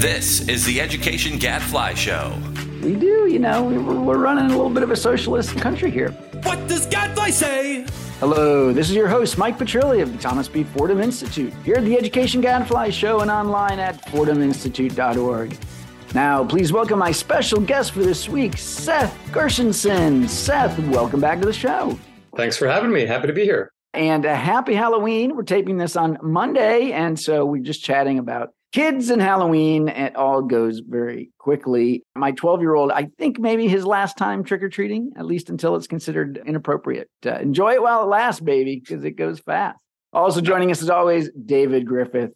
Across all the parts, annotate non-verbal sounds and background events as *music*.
This is the Education Gadfly Show. We do, you know, we're running a little bit of a socialist country here. What does Gadfly say? Hello, this is your host, Mike Petrilli of the Thomas B. Fordham Institute, here at the Education Gadfly Show and online at fordhaminstitute.org. Now, please welcome my special guest for this week, Seth Gershenson. Seth, welcome back to the show. Thanks for having me. Happy to be here. And a happy Halloween. We're taping this on Monday. And so we're just chatting about kids and Halloween. It all goes very quickly. My 12 year old, I think maybe his last time trick or treating, at least until it's considered inappropriate. Uh, enjoy it while it lasts, baby, because it goes fast. Also joining us as always, David Griffith.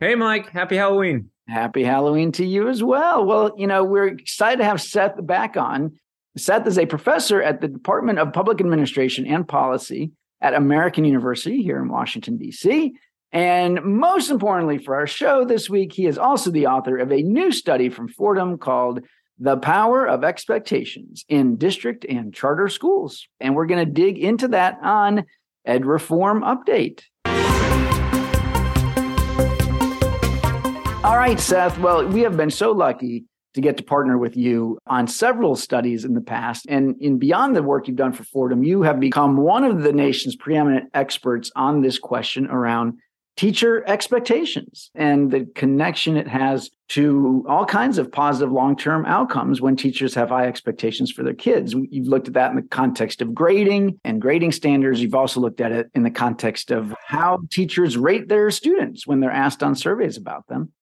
Hey, Mike. Happy Halloween. Happy Halloween to you as well. Well, you know, we're excited to have Seth back on. Seth is a professor at the Department of Public Administration and Policy at American University here in Washington, D.C. And most importantly for our show this week, he is also the author of a new study from Fordham called The Power of Expectations in District and Charter Schools. And we're going to dig into that on Ed Reform Update. All right, Seth. Well, we have been so lucky to get to partner with you on several studies in the past. And in beyond the work you've done for Fordham, you have become one of the nation's preeminent experts on this question around teacher expectations and the connection it has to all kinds of positive long-term outcomes when teachers have high expectations for their kids. You've looked at that in the context of grading and grading standards. You've also looked at it in the context of how teachers rate their students when they're asked on surveys about them.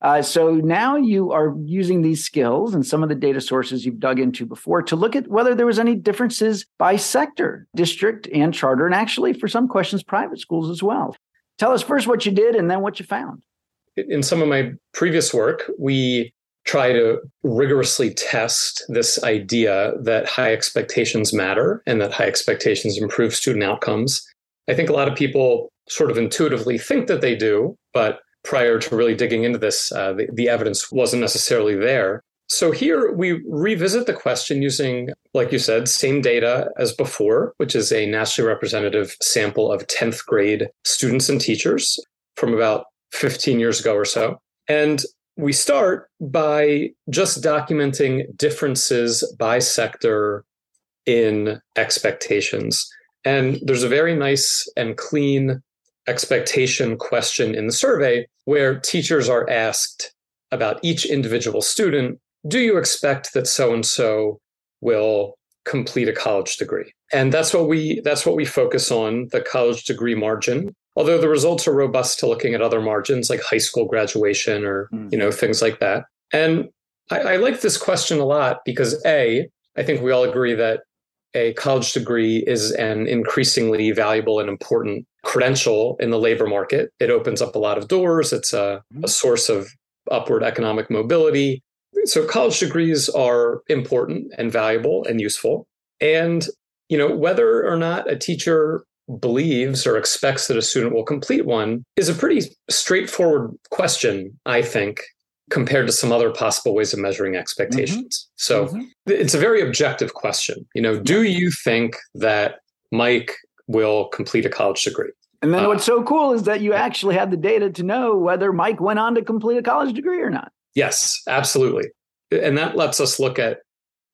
Uh, so now you are using these skills and some of the data sources you've dug into before to look at whether there was any differences by sector, district, and charter, and actually for some questions, private schools as well. Tell us first what you did and then what you found. In some of my previous work, we try to rigorously test this idea that high expectations matter and that high expectations improve student outcomes. I think a lot of people sort of intuitively think that they do, but prior to really digging into this, uh, the, the evidence wasn't necessarily there. So here we revisit the question using, like you said, same data as before, which is a nationally representative sample of 10th grade students and teachers from about 15 years ago or so. And we start by just documenting differences by sector in expectations. And there's a very nice and clean expectation question in the survey where teachers are asked about each individual student do you expect that so and so will complete a college degree and that's what we that's what we focus on the college degree margin although the results are robust to looking at other margins like high school graduation or mm. you know things like that and I, I like this question a lot because a i think we all agree that a college degree is an increasingly valuable and important credential in the labor market. It opens up a lot of doors. It's a, a mm-hmm. source of upward economic mobility. So college degrees are important and valuable and useful. And, you know, whether or not a teacher believes or expects that a student will complete one is a pretty straightforward question, I think, compared to some other possible ways of measuring expectations. Mm-hmm. So mm-hmm. it's a very objective question. You know, do you think that Mike will complete a college degree? And then uh, what's so cool is that you actually had the data to know whether Mike went on to complete a college degree or not. Yes, absolutely. And that lets us look at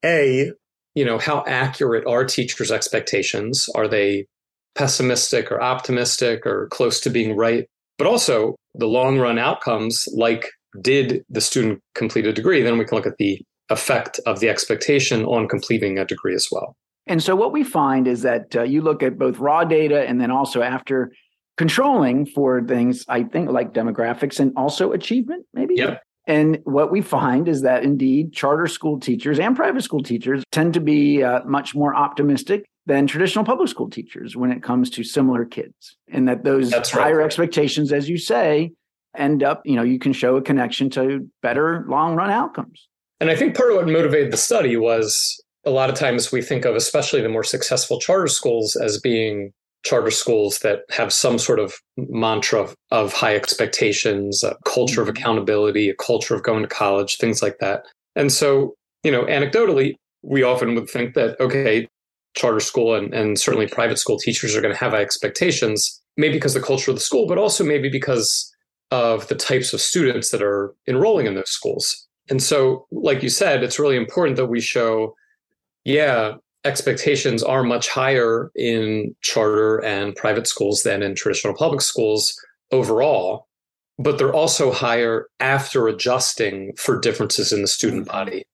A, you know, how accurate are teachers' expectations? Are they pessimistic or optimistic or close to being right? But also the long run outcomes, like did the student complete a degree? Then we can look at the effect of the expectation on completing a degree as well. And so what we find is that uh, you look at both raw data and then also after controlling for things, I think like demographics and also achievement, maybe. Yep. And what we find is that indeed charter school teachers and private school teachers tend to be uh, much more optimistic than traditional public school teachers when it comes to similar kids. And that those That's higher right. expectations, as you say, end up, you know, you can show a connection to better long run outcomes. And I think part of what motivated the study was a lot of times we think of especially the more successful charter schools as being charter schools that have some sort of mantra of, of high expectations, a culture of mm-hmm. accountability, a culture of going to college, things like that. And so, you know, anecdotally, we often would think that, okay, charter school and, and certainly private school teachers are going to have high expectations, maybe because the culture of the school, but also maybe because of the types of students that are enrolling in those schools. And so, like you said, it's really important that we show, yeah, expectations are much higher in charter and private schools than in traditional public schools overall, but they're also higher after adjusting for differences in the student mm-hmm. body.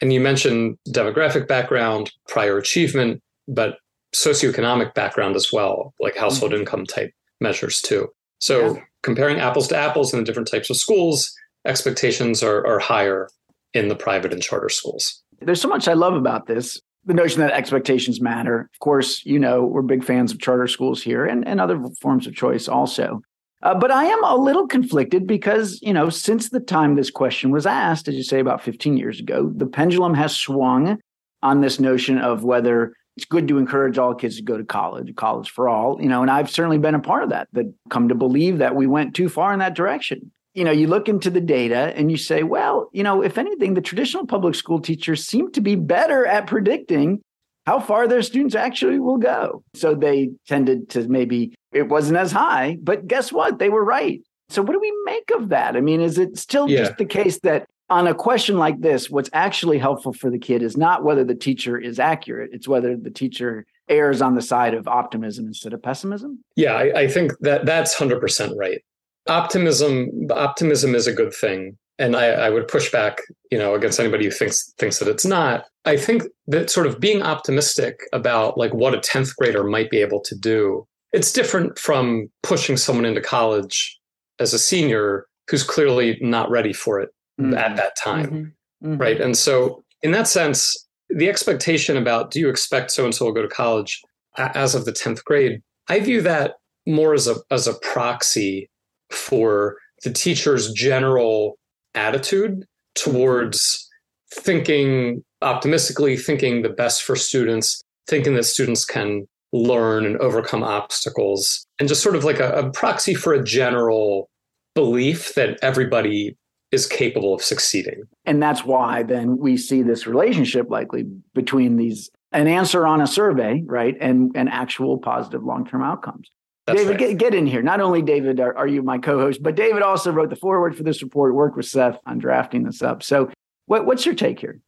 And you mentioned demographic background, prior achievement, but socioeconomic background as well, like household mm-hmm. income type measures too. So yeah. comparing apples to apples in the different types of schools, expectations are, are higher in the private and charter schools. There's so much I love about this. The notion that expectations matter. Of course, you know, we're big fans of charter schools here and, and other forms of choice also. Uh, but I am a little conflicted because, you know, since the time this question was asked, as you say, about 15 years ago, the pendulum has swung on this notion of whether it's good to encourage all kids to go to college, college for all, you know, and I've certainly been a part of that, that come to believe that we went too far in that direction. You know, you look into the data and you say, well, you know, if anything, the traditional public school teachers seem to be better at predicting how far their students actually will go. So they tended to maybe it wasn't as high, but guess what? They were right. So what do we make of that? I mean, is it still yeah. just the case that on a question like this, what's actually helpful for the kid is not whether the teacher is accurate, it's whether the teacher errs on the side of optimism instead of pessimism. Yeah, I, I think that that's 100% right. Optimism, optimism is a good thing. And I, I would push back, you know, against anybody who thinks thinks that it's not. I think that sort of being optimistic about like what a 10th grader might be able to do, it's different from pushing someone into college as a senior who's clearly not ready for it mm-hmm. at that time. Mm-hmm. Mm-hmm. Right. And so, in that sense, the expectation about do you expect so and so will go to college as of the 10th grade, I view that more as a, as a proxy for the teacher's general attitude towards thinking optimistically, thinking the best for students, thinking that students can learn and overcome obstacles, and just sort of like a, a proxy for a general belief that everybody is capable of succeeding. And that's why then we see this relationship likely between these an answer on a survey, right, and and actual positive long-term outcomes. That's David, right. get, get in here. Not only David, are, are you my co-host, but David also wrote the foreword for this report, worked with Seth on drafting this up. So, what, what's your take here?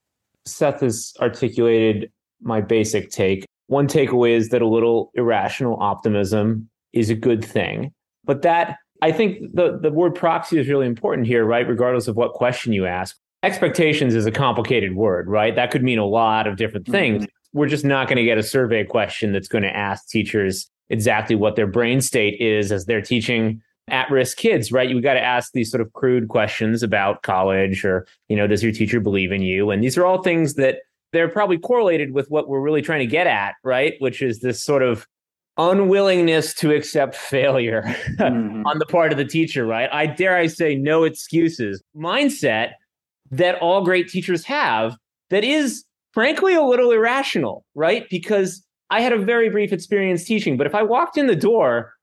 Seth has articulated my basic take. One takeaway is that a little irrational optimism is a good thing, but that I think the, the word proxy is really important here, right? Regardless of what question you ask. Expectations is a complicated word, right? That could mean a lot of different things. Mm-hmm. We're just not going to get a survey question that's going to ask teachers exactly what their brain state is as they're teaching at-risk kids, right? You've got to ask these sort of crude questions about college or, you know, does your teacher believe in you? And these are all things that they're probably correlated with what we're really trying to get at, right? Which is this sort of unwillingness to accept failure mm-hmm. on the part of the teacher, right? I dare I say no excuses mindset that all great teachers have that is frankly a little irrational, right? Because I had a very brief experience teaching, but if I walked in the door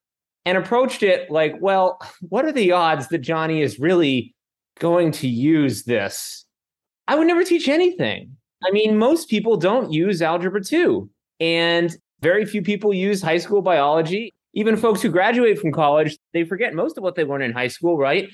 and approached it like, well, what are the odds that Johnny is really going to use this? I would never teach anything. I mean, most people don't use Algebra 2. And very few people use high school biology. Even folks who graduate from college, they forget most of what they learned in high school, right?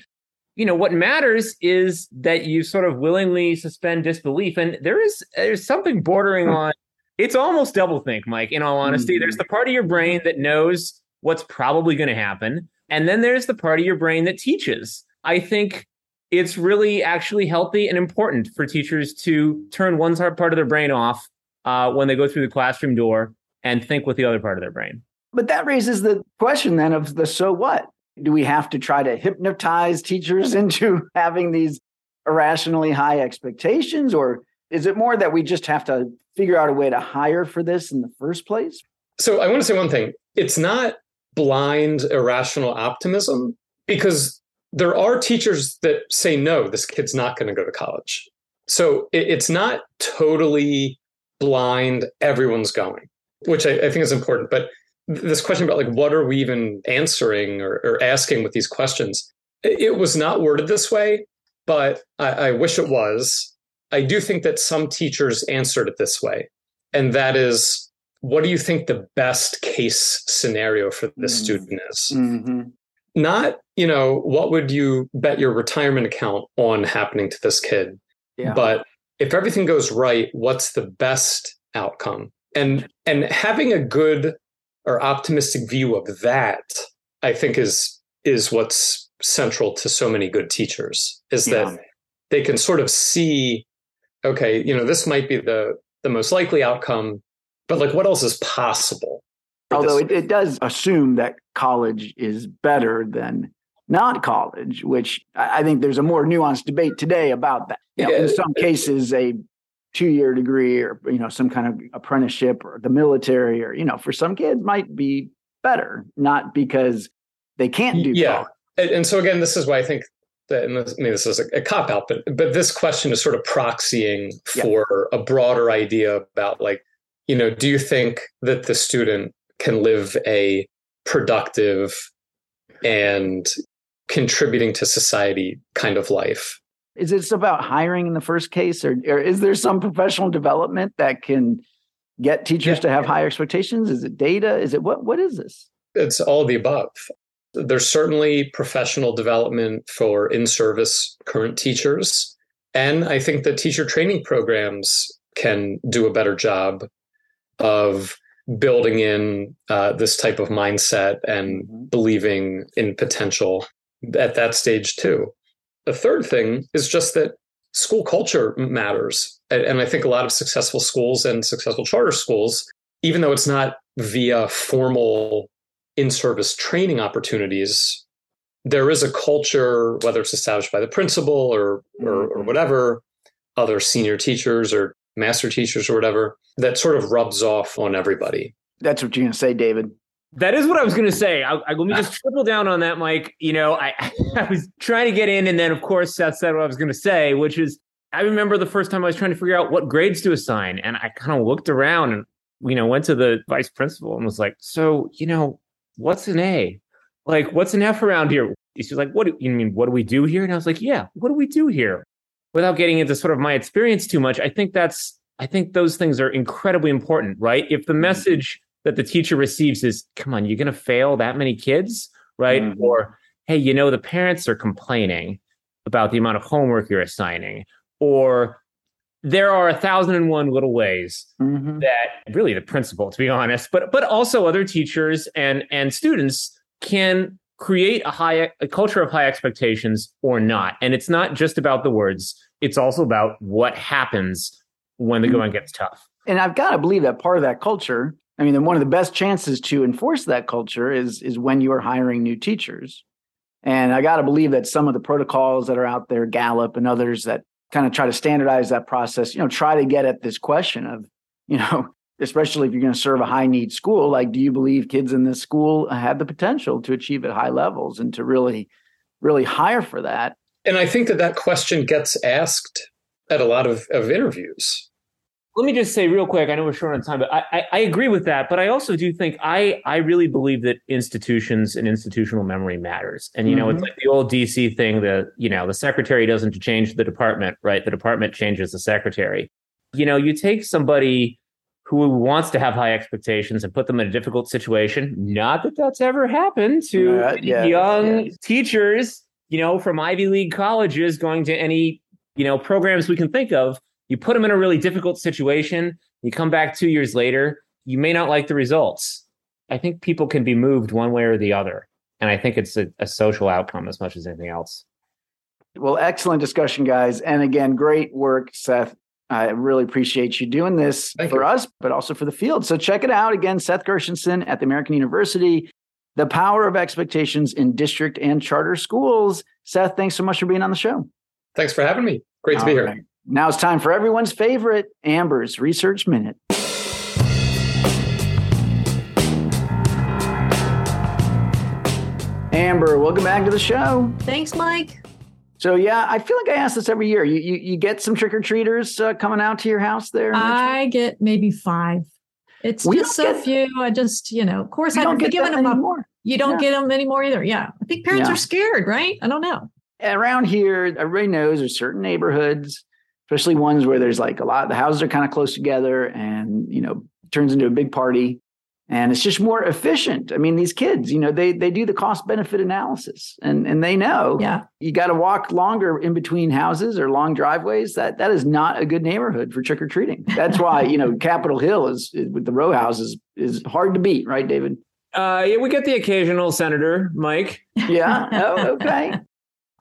You know, what matters is that you sort of willingly suspend disbelief. And there is there's something bordering on it's almost double think, Mike, in all honesty. Mm-hmm. There's the part of your brain that knows what's probably going to happen. And then there's the part of your brain that teaches. I think it's really actually healthy and important for teachers to turn one part of their brain off uh, when they go through the classroom door and think with the other part of their brain. But that raises the question then of the so what? Do we have to try to hypnotize teachers *laughs* into having these irrationally high expectations? Or is it more that we just have to figure out a way to hire for this in the first place? So I want to say one thing it's not blind, irrational optimism because there are teachers that say, no, this kid's not going to go to college. So it's not totally blind, everyone's going which I, think is important. But this question about like what are we even answering or, or asking with these questions, it, was not worded this way, but I, I wish it was. I do think that some teachers answered it this way, and that is, what do you think the best case scenario for this mm-hmm. student is? Mm-hmm. not, you know, what would you bet your retirement account on happening to this kid? Yeah. But if everything goes right, what's the best outcome? And and having a good or optimistic view of that, I think is is what's central to so many good teachers is Yeah. that they can sort of see, okay, you know, this might be the the most likely outcome, but like what else is possible? Although it, it does assume that college is better than not college, which I think there's a more nuanced debate today about that. You know, Yeah. in some cases, a two-year degree or you know some kind of apprenticeship or the military or you know for some kids might be better, not because they can't do Yeah. college. and so again, this is why I think that, and this, I mean, this is a, a cop out, but but this question is sort of proxying Yeah. for a broader idea about like, you know, do you think that the student can live a productive and contributing to society kind of life? Is this about hiring in the first case, or, or is there some professional development that can get teachers Yeah. to have higher expectations? Is it data? Is it what? What is this? It's all the above. There's certainly professional development for in service current teachers. And I think that teacher training programs can do a better job of building in uh, this type of mindset and Mhm. believing in potential at that stage too. The third thing is just that school culture matters. And I think a lot of successful schools and successful charter schools, even though it's not via formal in service training opportunities, there is a culture, whether it's established by the principal or, or, or Mhm. whatever, other senior teachers or master teachers or whatever, that sort of rubs off on everybody. That's what you're going to say, David. That is what I was going to say. I, I, let me just triple down on that, Mike. You know, I, *laughs* I was trying to get in, and then of course Seth said what I was going to say, which is I remember the first time I was trying to figure out what grades to assign, and I kind of looked around and you know went to the vice principal and was like, "So, you know, what's an A? Like, what's an F around here?" She's like, "What do you mean? What do we do here?" And I was like, "Yeah, what do we do here?" Without getting into sort of my experience too much, I think that's I think those things are incredibly important, right? If the message that the teacher receives is, come on, you're going to fail that many kids, right? Mhm. Or, hey, you know, the parents are complaining about the amount of homework you're assigning. Or there are a thousand and one little ways Mhm. that really the principal, to be honest, but but also other teachers and and students can create a high a culture of high expectations or not. And it's not just about the words, it's also about what happens when the going gets tough. And I've got to believe that part of that culture. I mean, one of the best chances to enforce that culture is is when you are hiring new teachers. And I got to believe that some of the protocols that are out there, Gallup and others that kind of try to standardize that process, you know, try to get at this question of, you know, *laughs* especially if you're going to serve a high need school, like, do you believe kids in this school have the potential to achieve at high levels and to really, really hire for that? And I think that that question gets asked at a lot of, of interviews. Let me just say real quick. I know we're short on time, but I, I, I agree with that. But I also do think I I really believe that institutions and institutional memory matters. And you know, it's Mhm. like the old DC thing. that you know, the secretary doesn't change the department, right? The department changes the secretary. You know, you take somebody who wants to have high expectations and put them in a difficult situation. Not that that's ever happened to Uh, yeah, young yeah. teachers, you know, from Ivy League colleges going to any you know programs we can think of you put them in a really difficult situation you come back two years later you may not like the results i think people can be moved one way or the other and i think it's a, a social outcome as much as anything else Well, excellent discussion, guys. And again, great work, Seth. I really appreciate you doing this Thank for you. us, but also for the field. So check it out again, Seth Gershenson at the American University, The Power of Expectations in District and Charter Schools. Seth, thanks so much for being on the show. Thanks for having me. Great to be All here. Now it's time for everyone's favorite Amber's Research Minute. Amber, welcome back to the show. Thanks, Mike. So yeah, I feel like I ask this every year. You you, you get some trick or treaters uh, coming out to your house there. I get maybe five. It's We just so get- few. I just, you know, of course, I don't get them up. anymore. You don't Yeah. get them anymore either. Yeah. I think parents Yeah. are scared, right? I don't know. Around here, everybody knows there's certain neighborhoods, especially ones where there's like a lot. The houses are kind of close together, and you know, turns into a big party. and it's just more efficient. I mean, these kids, you know, they they do the cost benefit analysis, and and they know, Yeah. you got to walk longer in between houses or long driveways. That that is not a good neighborhood for trick or treating. That's why you know *laughs* Capitol Hill is, is with the row houses is hard to beat, right, David? Uh, yeah, we get the occasional senator, Mike. Yeah. *laughs* oh, okay.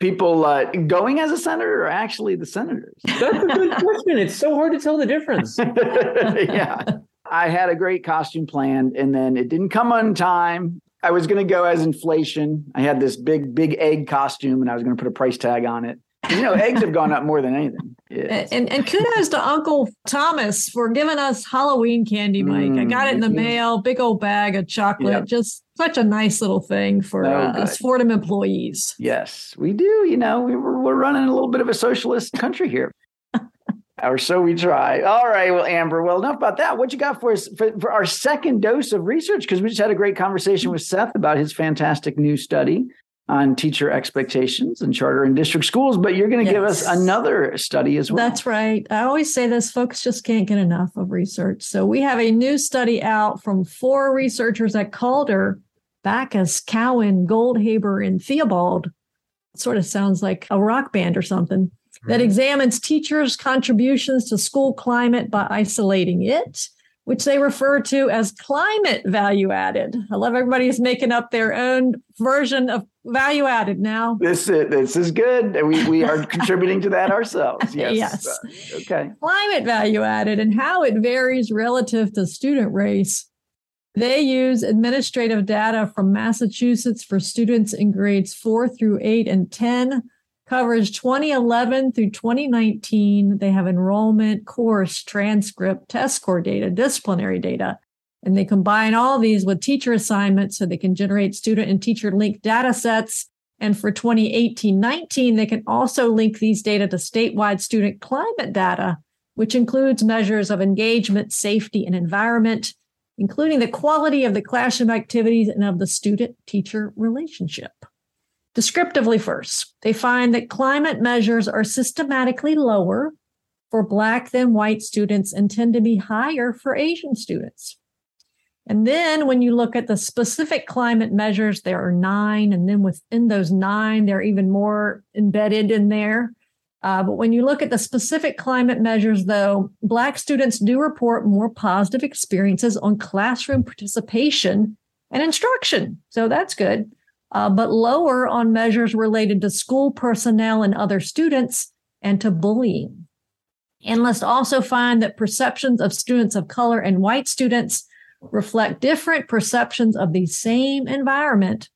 People uh, going as a senator or actually the senators? *laughs* That's a good question. It's so hard to tell the difference. *laughs* yeah. I had a great costume planned and then it didn't come on time. I was going to go as inflation. I had this big, big egg costume and I was going to put a price tag on it. You know, eggs have gone up more than anything. Yeah. And, and kudos to Uncle Thomas for giving us Halloween candy, Mike. I got it in the Mm, mail, big old bag of chocolate. Yep. Just such a nice little thing for Oh, uh, us Fordham employees. Yes, we do. You know, we, we're, we're running a little bit of a socialist country here. *laughs* or so we try. All right. Well, Amber, well, enough about that. What you got for us for, for our second dose of research? Because we just had a great conversation with Seth about his fantastic new study on teacher expectations in charter and district schools. But you're going to give us another study as well. That's right. I always say this folks just can't get enough of research. So we have a new study out from four researchers at Calder, Backes, Cowan, Goldhaber, and Theobald. Sort of sounds like a rock band or something that examines teachers' contributions to school climate by isolating it, which they refer to as climate value added. I love everybody's making up their own version of value added now. This is, this is good. We, we are *laughs* contributing to that ourselves. Yes. Yes. Uh, okay. climate value added and how it varies relative to student race. They use administrative data from Massachusetts for students in grades four through eight and 10, covers 2011 through 2019. They have enrollment, course, transcript, test score data, disciplinary data. And they combine all these with teacher assignments so they can generate student and teacher linked data sets. And for 2018 19, they can also link these data to statewide student climate data, which includes measures of engagement, safety, and environment, including the quality of the classroom activities and of the student teacher relationship. Descriptively, first, they find that climate measures are systematically lower for Black than white students and tend to be higher for Asian students. And then when you look at the specific climate measures, there are nine. And then within those nine, there are even more embedded in there. Uh, but when you look at the specific climate measures, though, Black students do report more positive experiences on classroom participation and instruction. So that's good. Uh, but lower on measures related to school personnel and other students and to bullying. Analysts also find that perceptions of students of color and white students reflect different perceptions of the same environment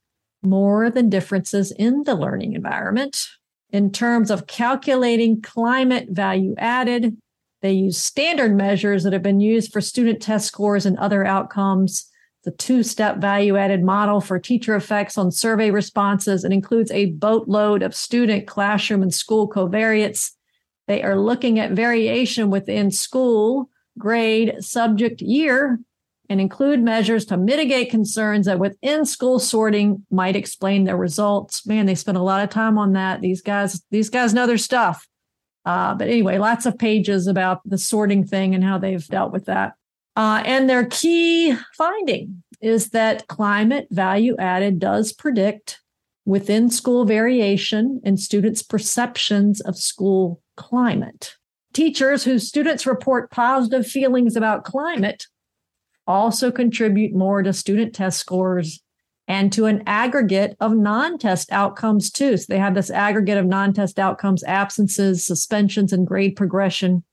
more than differences in the learning environment. In terms of calculating climate value added, they use standard measures that have been used for student test scores and other outcomes. The two step value added model for teacher effects on survey responses and includes a boatload of student, classroom, and school covariates. They are looking at variation within school, grade, subject, year, and include measures to mitigate concerns that within school sorting might explain their results. Man, they spend a lot of time on that. These guys, these guys know their stuff. Uh, but anyway, lots of pages about the sorting thing and how they've dealt with that. Uh, and their key finding is that climate value added does predict within school variation in students' perceptions of school climate. Teachers whose students report positive feelings about climate also contribute more to student test scores and to an aggregate of non test outcomes, too. So they have this aggregate of non test outcomes, absences, suspensions, and grade progression,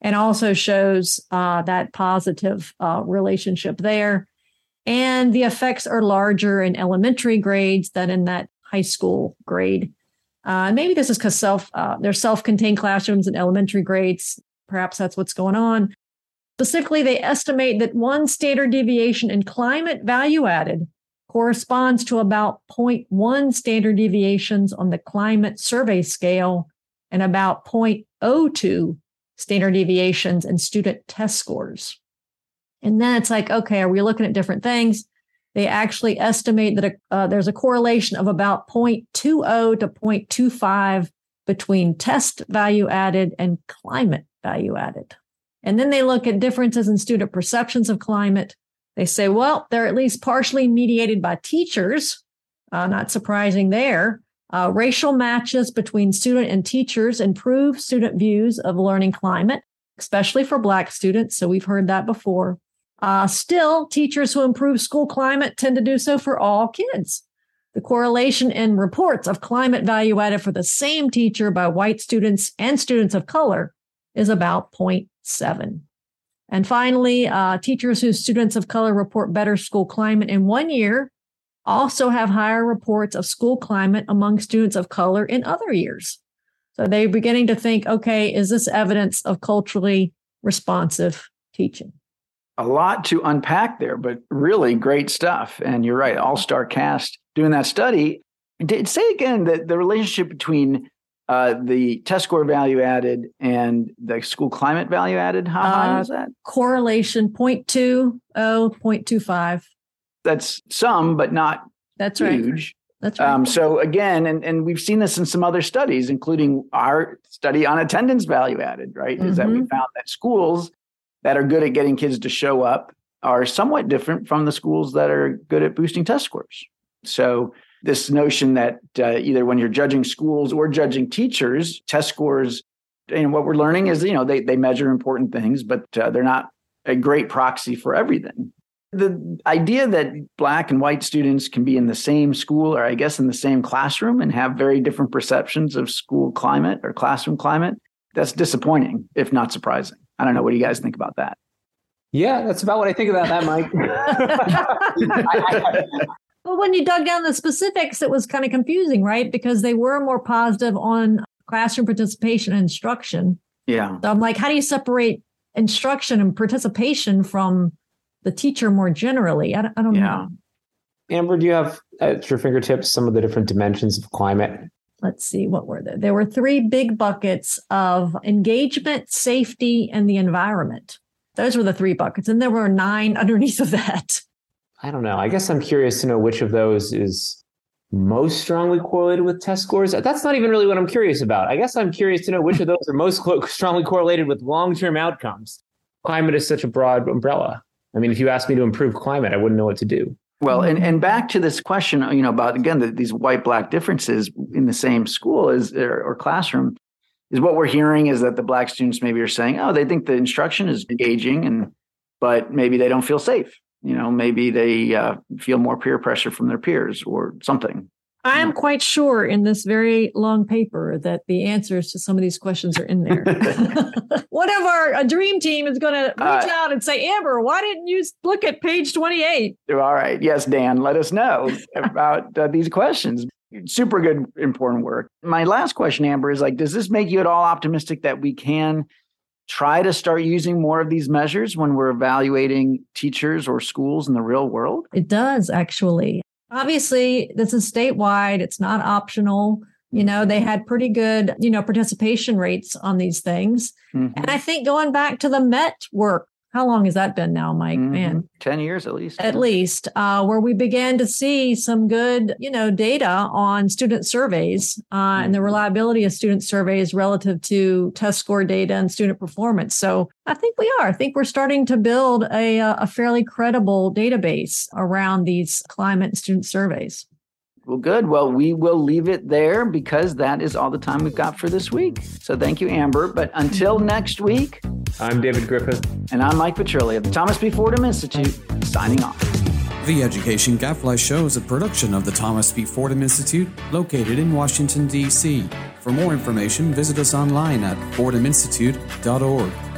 and also shows uh, that positive uh, relationship there. And the effects are larger in elementary grades than in that high school grade. Uh, maybe this is because self uh, they're self-contained classrooms in elementary grades. Perhaps that's what's going on. Specifically, they estimate that one standard deviation in climate value added corresponds to about 0.1 standard deviations on the climate survey scale and about 0.02 standard deviations in student test scores. And then it's like, okay, are we looking at different things? They actually estimate that a, uh, there's a correlation of about 0.20 to 0.25 between test value added and climate value added. And then they look at differences in student perceptions of climate. They say, well, they're at least partially mediated by teachers. Uh, not surprising there. Uh, racial matches between student and teachers improve student views of learning climate, especially for Black students. So we've heard that before. Uh, still, teachers who improve school climate tend to do so for all kids. The correlation in reports of climate value added for the same teacher by white students and students of color is about 0.7. And finally, uh, teachers whose students of color report better school climate in one year also have higher reports of school climate among students of color in other years. So they're beginning to think, okay, is this evidence of culturally responsive teaching? A lot to unpack there, but really great stuff. And you're right, all star cast doing that study. Did say again that the relationship between uh, the test score value added and the school climate value added, how uh, high is that? Correlation 0.20, 0.25. That's some, but not That's huge. Right. That's right. Um, so again, and, and we've seen this in some other studies, including our study on attendance value added, right? Mm-hmm. Is that we mm-hmm. found that schools that are good at getting kids to show up are somewhat different from the schools that are good at boosting test scores. So this notion that uh, either when you're judging schools or judging teachers, test scores, and what we're learning is, you know, they, they measure important things, but uh, they're not a great proxy for everything. The idea that black and white students can be in the same school or I guess in the same classroom and have very different perceptions of school climate or classroom climate, that's disappointing, if not surprising. I don't know. What do you guys think about that? Yeah, that's about what I think about that, Mike. *laughs* *laughs* I, well, when you dug down the specifics, it was kind of confusing, right? Because they were more positive on classroom participation and instruction. Yeah. So I'm like, how do you separate instruction and participation from the teacher more generally? I, I don't yeah. know. Amber, do you have at your fingertips some of the different dimensions of climate? Let's see, what were there? There were three big buckets of engagement, safety, and the environment. Those were the three buckets. And there were nine *laughs* underneath of that. I don't know. I guess I'm curious to know which of those is most strongly correlated with test scores. That's not even really what I'm curious about. I guess I'm curious to know which of those are most strongly correlated with long term outcomes. Climate is such a broad umbrella. I mean, if you asked me to improve climate, I wouldn't know what to do. Well, and, and back to this question, you know, about again the, these white black differences in the same school as or, or classroom is what we're hearing is that the black students maybe are saying, oh, they think the instruction is engaging, and but maybe they don't feel safe you know maybe they uh, feel more peer pressure from their peers or something. I am quite sure in this very long paper that the answers to some of these questions are in there. *laughs* *laughs* One of our a dream team is going to reach uh, out and say amber why didn't you look at page 28 all right. Yes dan let us know *laughs* about uh, these questions. Super good important work. My last question amber is like does this make you at all optimistic that we can try to start using more of these measures when we're evaluating teachers or schools in the real world? It does actually. Obviously, this is statewide, it's not optional. You know, they had pretty good, you know, participation rates on these things. Mm-hmm. And I think going back to the MET work how long has that been now, Mike? Mm-hmm. Man, 10 years at least. At least, uh, where we began to see some good, you know, data on student surveys uh, mm-hmm. and the mm-hmm. reliability of student surveys relative to test score data and student performance. So I think we are. I think we're starting to build a, uh, a fairly credible database around these climate and student surveys. Well, good. Well, we will leave it there because that is all the time we've got for this week. So thank you, Amber. But until next week, I'm David Griffith. And I'm Mike Petrilli of the Thomas B. Fordham Institute, signing off. The Education Gadfly Show is a production of the Thomas B. Fordham Institute, located in Washington, D.C. For more information, visit us online at fordhaminstitute.org.